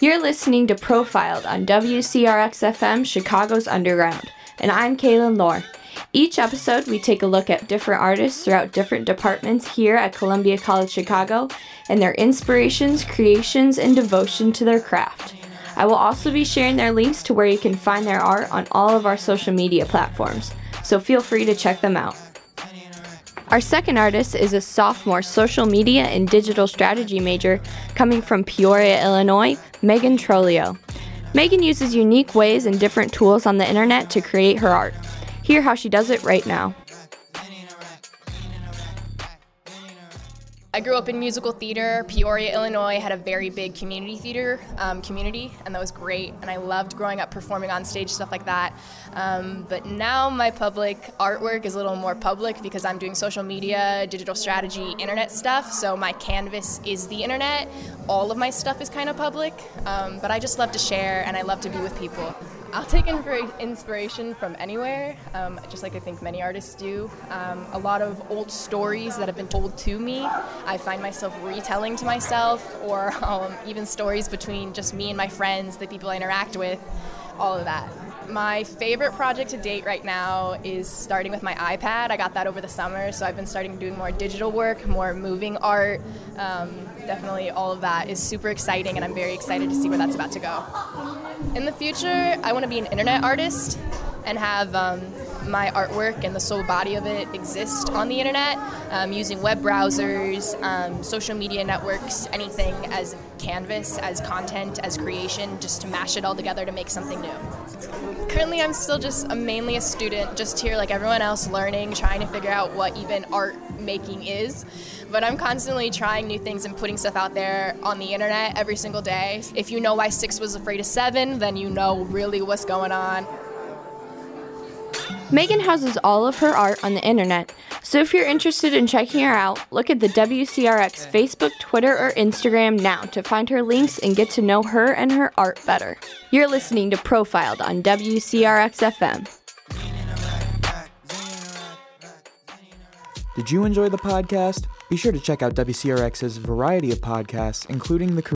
You're listening to Profiled on WCRX FM Chicago's Underground, and I'm Kaylin Lohr. Each episode, we take a look at different artists throughout different departments here at Columbia College Chicago and their inspirations, creations, and devotion to their craft. I will also be sharing their links to where you can find their art on all of our social media platforms, so feel free to check them out. Our second artist is a sophomore social media and digital strategy major coming from Peoria, Illinois, Megan Trolio. Megan uses unique ways and different tools on the internet to create her art. Hear how she does it right now. I grew up in musical theater. Peoria, Illinois had a very big community theater um, community, and that was great. And I loved growing up performing on stage, stuff like that. Um, but now my public artwork is a little more public because I'm doing social media, digital strategy, internet stuff. So my canvas is the internet. All of my stuff is kind of public, um, but I just love to share and I love to be with people. I'll take inspiration from anywhere, um, just like I think many artists do. Um, a lot of old stories that have been told to me, I find myself retelling to myself, or um, even stories between just me and my friends, the people I interact with, all of that. My favorite project to date right now is starting with my iPad. I got that over the summer, so I've been starting doing more digital work, more moving art. Um, definitely, all of that is super exciting, and I'm very excited to see where that's about to go. In the future, I want to be an internet artist and have um, my artwork and the sole body of it exist on the internet um, using web browsers, um, social media networks, anything as canvas, as content, as creation, just to mash it all together to make something new. Currently, I'm still just I'm mainly a student, just here like everyone else, learning, trying to figure out what even art making is. But I'm constantly trying new things and putting stuff out there on the internet every single day. If you know why six was afraid of seven, then you know really what's going on. Megan houses all of her art on the internet, so if you're interested in checking her out, look at the WCRX Facebook, Twitter, or Instagram now to find her links and get to know her and her art better. You're listening to Profiled on WCRX FM. Did you enjoy the podcast? Be sure to check out WCRX's variety of podcasts, including the